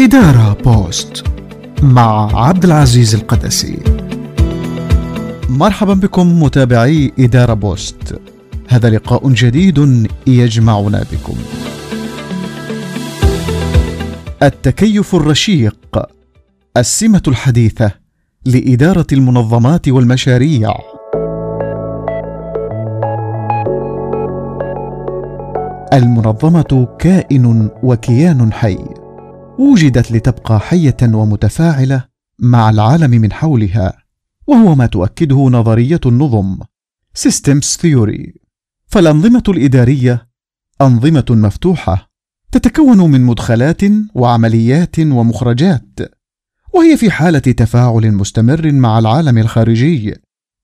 إدارة بوست مع عبد العزيز القدسي. مرحبا بكم متابعي إدارة بوست. هذا لقاء جديد يجمعنا بكم. التكيف الرشيق السمة الحديثة لإدارة المنظمات والمشاريع. المنظمة كائن وكيان حي. وجدت لتبقى حية ومتفاعلة مع العالم من حولها وهو ما تؤكده نظرية النظم Systems Theory. فالأنظمة الإدارية أنظمة مفتوحة تتكون من مدخلات وعمليات ومخرجات وهي في حالة تفاعل مستمر مع العالم الخارجي.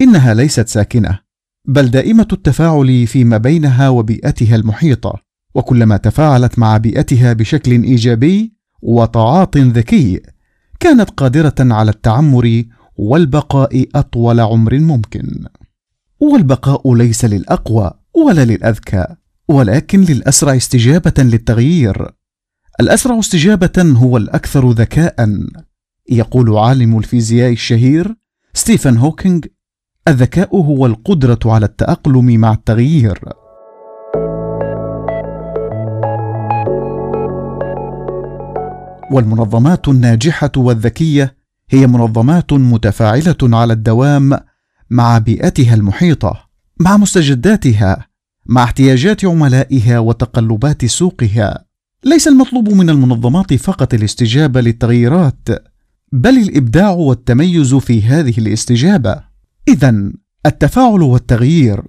إنها ليست ساكنة بل دائمة التفاعل فيما بينها وبيئتها المحيطة وكلما تفاعلت مع بيئتها بشكل إيجابي وتعاط ذكي كانت قادرة على التعمر والبقاء أطول عمر ممكن. والبقاء ليس للأقوى ولا للأذكى ولكن للأسرع استجابة للتغيير. الأسرع استجابة هو الأكثر ذكاء يقول عالم الفيزياء الشهير ستيفن هوكينج الذكاء هو القدرة على التأقلم مع التغيير. والمنظمات الناجحة والذكية هي منظمات متفاعلة على الدوام مع بيئتها المحيطة مع مستجداتها مع احتياجات عملائها وتقلبات سوقها. ليس المطلوب من المنظمات فقط الاستجابة للتغييرات بل الإبداع والتميز في هذه الاستجابة. اذا التفاعل والتغيير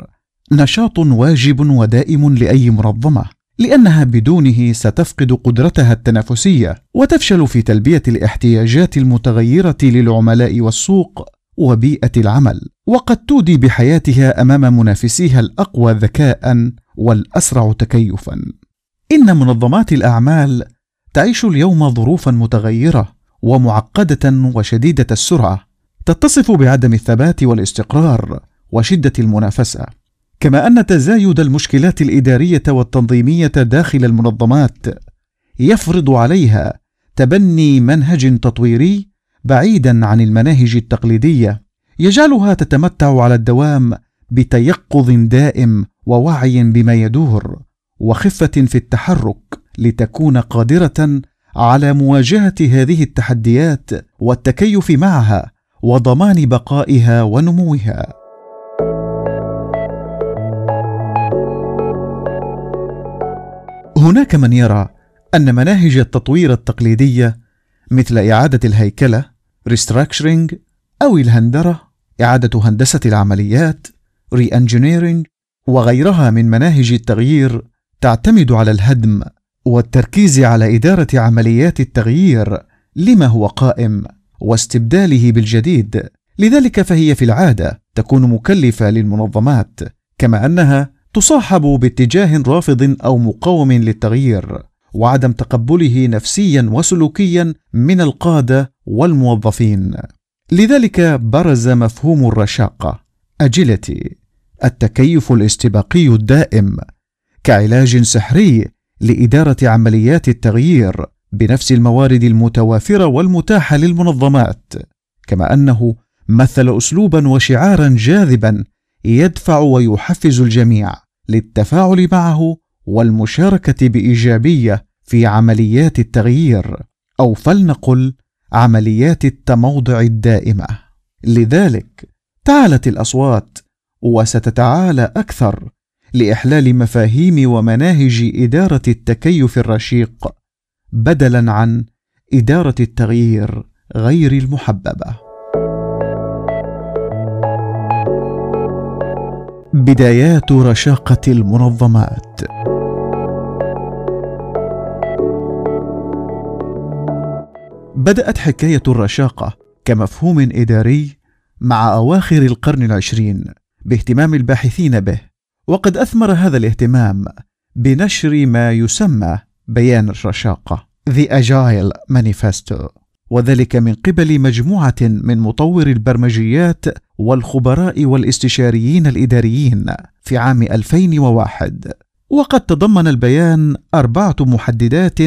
نشاط واجب ودائم لأي منظمة. لأنها بدونه ستفقد قدرتها التنافسية وتفشل في تلبية الاحتياجات المتغيرة للعملاء والسوق وبيئة العمل. وقد تودي بحياتها أمام منافسيها الأقوى ذكاء والأسرع تكيفا. إن منظمات الأعمال تعيش اليوم ظروفا متغيرة ومعقدة وشديدة السرعة تتصف بعدم الثبات والاستقرار وشدة المنافسة. كما أن تزايد المشكلات الإدارية والتنظيمية داخل المنظمات. يفرض عليها تبني منهج تطويري بعيدا عن المناهج التقليدية. يجعلها تتمتع على الدوام بتيقظ دائم ووعي بما يدور وخفة في التحرك لتكون قادرة على مواجهة هذه التحديات والتكيف معها وضمان بقائها ونموها. هناك من يرى أن مناهج التطوير التقليدية مثل إعادة الهيكلة restructuring أو الهندرة إعادة هندسة العمليات re-engineering وغيرها من مناهج التغيير تعتمد على الهدم والتركيز على إدارة عمليات التغيير لما هو قائم واستبداله بالجديد. لذلك فهي في العادة تكون مكلفة للمنظمات كما أنها تصاحب باتجاه رافض أو مقاوم للتغيير وعدم تقبله نفسيا وسلوكيا من القادة والموظفين. لذلك برز مفهوم الرشاقة. اجيلتي التكيف الاستباقي الدائم. كعلاج سحري لإدارة عمليات التغيير بنفس الموارد المتوافرة والمتاحة للمنظمات. كما أنه مثل اسلوبا وشعارا جاذبا يدفع ويحفز الجميع للتفاعل معه والمشاركة بإيجابية في عمليات التغيير أو فلنقل عمليات التموضع الدائمة. لذلك تعالت الأصوات وستتعالى أكثر لإحلال مفاهيم ومناهج إدارة التكيف الرشيق بدلا عن إدارة التغيير غير المحببة. بدايات رشاقة المنظمات. بدأت حكاية الرشاقة كمفهوم إداري مع أواخر القرن العشرين باهتمام الباحثين به وقد أثمر هذا الاهتمام بنشر ما يسمى بيان الرشاقة The Agile Manifesto. وذلك من قبل مجموعة من مطور البرمجيات والخبراء والاستشاريين الإداريين في عام 2001 وقد تضمن البيان أربعة محددات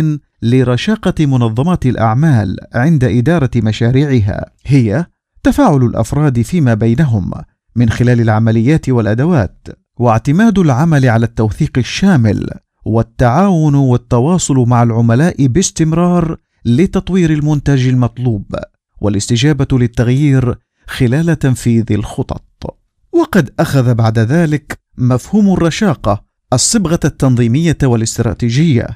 لرشاقة منظمات الأعمال عند إدارة مشاريعها هي تفاعل الأفراد فيما بينهم من خلال العمليات والأدوات واعتماد العمل على التوثيق الشامل والتعاون والتواصل مع العملاء باستمرار لتطوير المنتج المطلوب والاستجابة للتغيير خلال تنفيذ الخطط. وقد أخذ بعد ذلك مفهوم الرشاقة الصبغة التنظيمية والاستراتيجية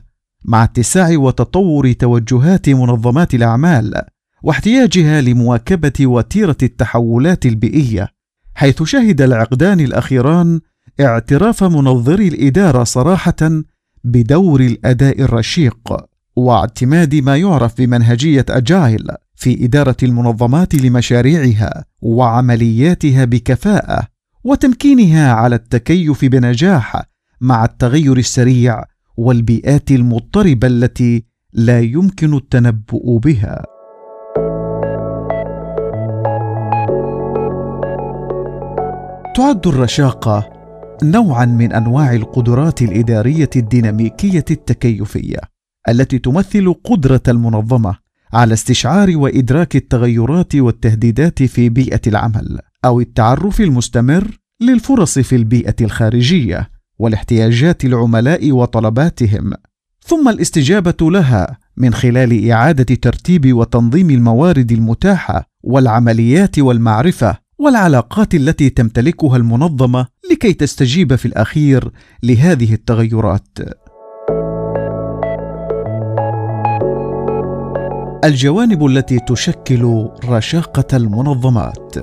مع اتساع وتطور توجهات منظمات الأعمال واحتياجها لمواكبة وتيرة التحولات البيئية حيث شهد العقدان الأخيران اعتراف منظري الإدارة صراحة بدور الأداء الرشيق. واعتماد ما يعرف بمنهجية اجايل في إدارة المنظمات لمشاريعها وعملياتها بكفاءة وتمكينها على التكيف بنجاح مع التغير السريع والبيئات المضطربة التي لا يمكن التنبؤ بها. تعد الرشاقه نوعا من أنواع القدرات الإدارية الديناميكية التكيفية. التي تمثل قدرة المنظمة على استشعار وإدراك التغيرات والتهديدات في بيئة العمل أو التعرف المستمر للفرص في البيئة الخارجية والاحتياجات العملاء وطلباتهم. ثم الاستجابة لها من خلال إعادة ترتيب وتنظيم الموارد المتاحة والعمليات والمعرفة والعلاقات التي تمتلكها المنظمة لكي تستجيب في الأخير لهذه التغيرات. الجوانب التي تشكل رشاقة المنظمات.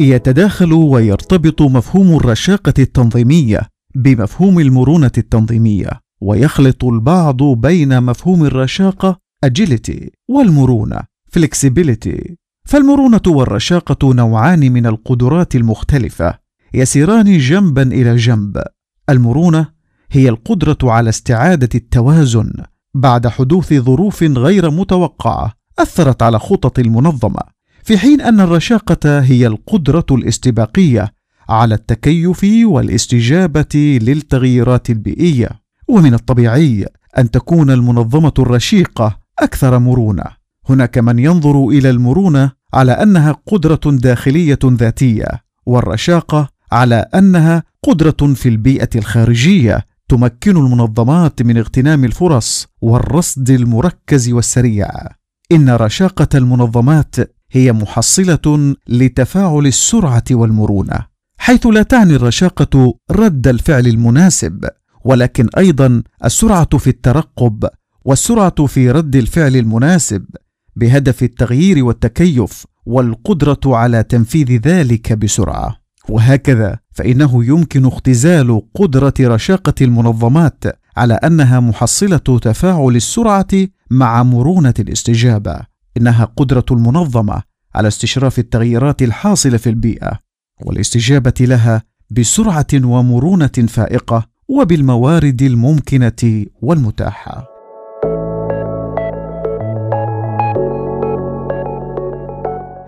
يتداخل ويرتبط مفهوم الرشاقة التنظيمية بمفهوم المرونة التنظيمية ويخلط البعض بين مفهوم الرشاقة agility والمرونة flexibility. فالمرونة والرشاقة نوعان من القدرات المختلفة يسيران جنبا إلى جنب. المرونة هي القدرة على استعادة التوازن بعد حدوث ظروف غير متوقعة أثرت على خطط المنظمة في حين أن الرشاقة هي القدرة الاستباقية على التكيف والاستجابة للتغييرات البيئية. ومن الطبيعي أن تكون المنظمة الرشيقة أكثر مرونة. هناك من ينظر إلى المرونة على أنها قدرة داخلية ذاتية والرشاقة على أنها قدرة في البيئة الخارجية تمكن المنظمات من اغتنام الفرص والرصد المركز والسريع. إن رشاقة المنظمات هي محصلة لتفاعل السرعة والمرونة حيث لا تعني الرشاقة رد الفعل المناسب ولكن أيضا السرعة في الترقب والسرعة في رد الفعل المناسب بهدف التغيير والتكيف والقدرة على تنفيذ ذلك بسرعة. وهكذا فإنه يمكن اختزال قدرة رشاقة المنظمات على أنها محصلة تفاعل السرعة مع مرونة الاستجابة. إنها قدرة المنظمة على استشراف التغييرات الحاصلة في البيئة والاستجابة لها بسرعة ومرونة فائقة وبالموارد الممكنة والمتاحة.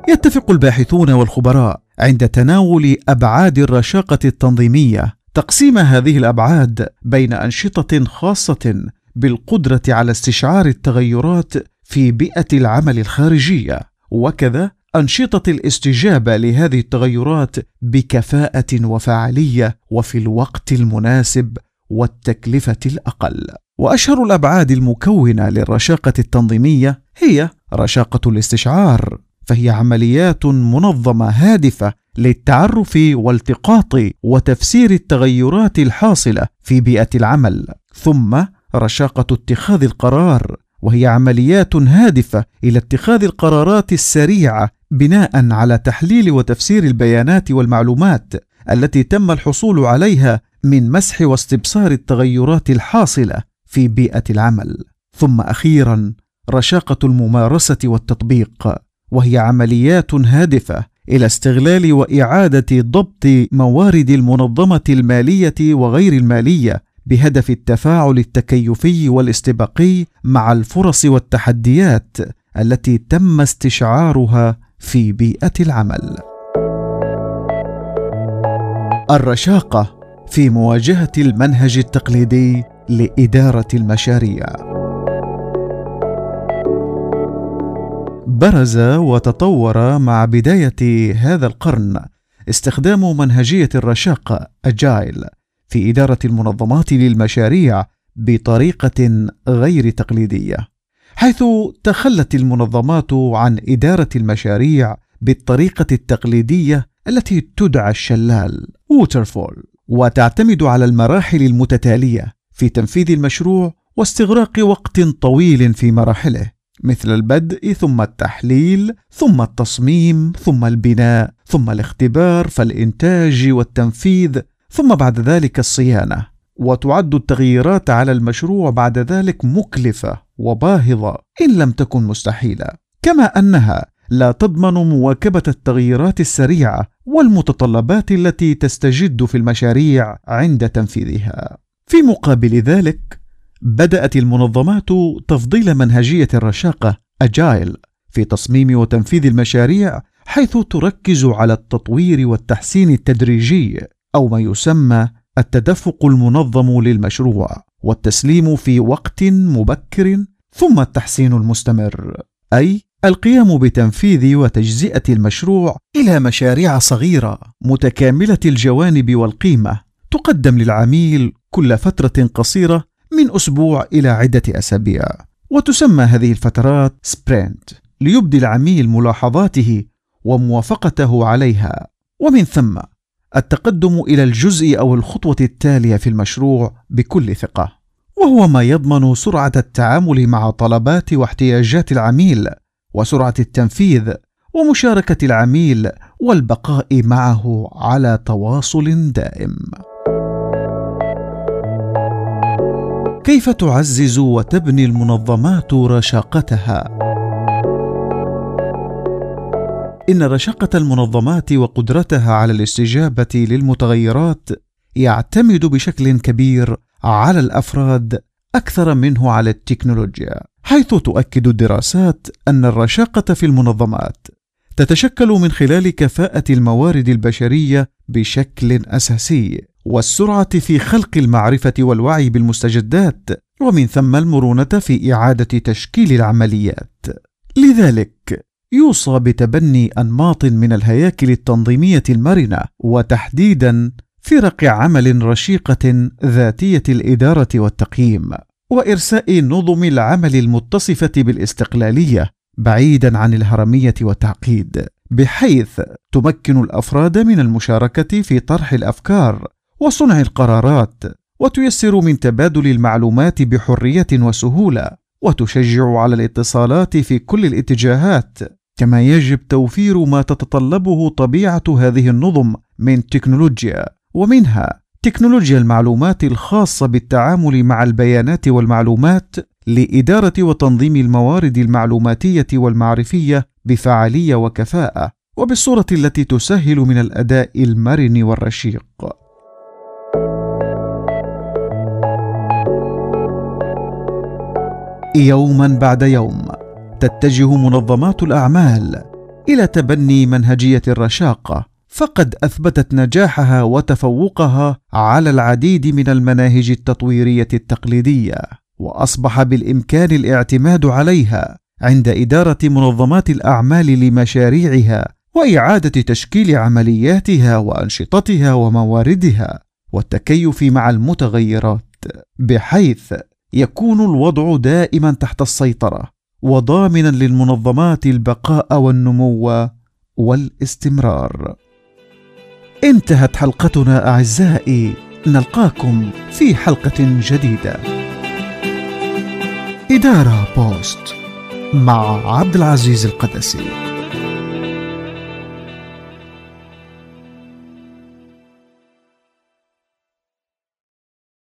يتفق الباحثون والخبراء عند تناول أبعاد الرشاقة التنظيمية. تقسيم هذه الأبعاد بين أنشطة خاصة بالقدرة على استشعار التغيرات في بيئة العمل الخارجية وكذا أنشطة الاستجابة لهذه التغيرات بكفاءة وفعالية وفي الوقت المناسب والتكلفة الأقل. وأشهر الأبعاد المكونة للرشاقة التنظيمية هي رشاقة الاستشعار فهي عمليات منظمة هادفة للتعرف والتقاط وتفسير التغيرات الحاصلة في بيئة العمل. ثم رشاقة اتخاذ القرار وهي عمليات هادفة إلى اتخاذ القرارات السريعة بناء على تحليل وتفسير البيانات والمعلومات التي تم الحصول عليها من مسح واستبصار التغيرات الحاصلة في بيئة العمل. ثم أخيرا رشاقة الممارسة والتطبيق. وهي عمليات هادفة إلى استغلال وإعادة ضبط موارد المنظمة المالية وغير المالية بهدف التفاعل التكيفي والاستباقي مع الفرص والتحديات التي تم استشعارها في بيئة العمل. الرشاقة في مواجهة المنهج التقليدي لإدارة المشاريع. برز وتطور مع بداية هذا القرن استخدام منهجية الرشاقه أجايل في إدارة المنظمات للمشاريع بطريقة غير تقليدية حيث تخلت المنظمات عن إدارة المشاريع بالطريقة التقليدية التي تدعى الشلال ووترفول وتعتمد على المراحل المتتالية في تنفيذ المشروع واستغراق وقت طويل في مراحله. مثل البدء ثم التحليل ثم التصميم ثم البناء ثم الاختبار فالإنتاج والتنفيذ ثم بعد ذلك الصيانة. وتعد التغييرات على المشروع بعد ذلك مكلفة وباهظة إن لم تكن مستحيلة. كما أنها لا تضمن مواكبة التغييرات السريعة والمتطلبات التي تستجد في المشاريع عند تنفيذها. في مقابل ذلك بدأت المنظمات تفضيل منهجية الرشاقة اجايل في تصميم وتنفيذ المشاريع حيث تركز على التطوير والتحسين التدريجي أو ما يسمى التدفق المنظم للمشروع والتسليم في وقت مبكر ثم التحسين المستمر أي القيام بتنفيذ وتجزئة المشروع إلى مشاريع صغيرة متكاملة الجوانب والقيمة تقدم للعميل كل فترة قصيرة من أسبوع إلى عدة أسابيع وتسمى هذه الفترات سبرنت ليبدي العميل ملاحظاته وموافقته عليها. ومن ثم التقدم إلى الجزء أو الخطوة التالية في المشروع بكل ثقة وهو ما يضمن سرعة التعامل مع طلبات واحتياجات العميل وسرعة التنفيذ ومشاركة العميل والبقاء معه على تواصل دائم. كيف تعزز وتبني المنظمات رشاقتها؟ إن رشاقة المنظمات وقدرتها على الاستجابة للمتغيرات يعتمد بشكل كبير على الأفراد أكثر منه على التكنولوجيا حيث تؤكد الدراسات أن الرشاقة في المنظمات تتشكل من خلال كفاءة الموارد البشرية بشكل أساسي. والسرعة في خلق المعرفة والوعي بالمستجدات ومن ثم المرونة في إعادة تشكيل العمليات. لذلك يوصى بتبني أنماط من الهياكل التنظيمية المرنة وتحديدا فرق عمل رشيقة ذاتية الإدارة والتقييم وإرساء نظم العمل المتصفة بالاستقلالية بعيدا عن الهرمية والتعقيد بحيث تمكن الأفراد من المشاركة في طرح الأفكار وصنع القرارات وتيسر من تبادل المعلومات بحرية وسهولة وتشجع على الاتصالات في كل الاتجاهات. كما يجب توفير ما تتطلبه طبيعة هذه النظم من تكنولوجيا ومنها تكنولوجيا المعلومات الخاصة بالتعامل مع البيانات والمعلومات لإدارة وتنظيم الموارد المعلوماتية والمعرفية بفعالية وكفاءة وبالصورة التي تسهل من الأداء المرن والرشيق. يوما بعد يوم تتجه منظمات الأعمال إلى تبني منهجية الرشاقه فقد أثبتت نجاحها وتفوقها على العديد من المناهج التطويرية التقليدية وأصبح بالإمكان الاعتماد عليها عند إدارة منظمات الأعمال لمشاريعها وإعادة تشكيل عملياتها وأنشطتها ومواردها والتكيف مع المتغيرات بحيث يكون الوضع دائما تحت السيطرة وضامنا للمنظمات البقاء والنمو والاستمرار. انتهت حلقتنا أعزائي نلقاكم في حلقة جديدة. إدارة بوست مع عبد العزيز القدسي.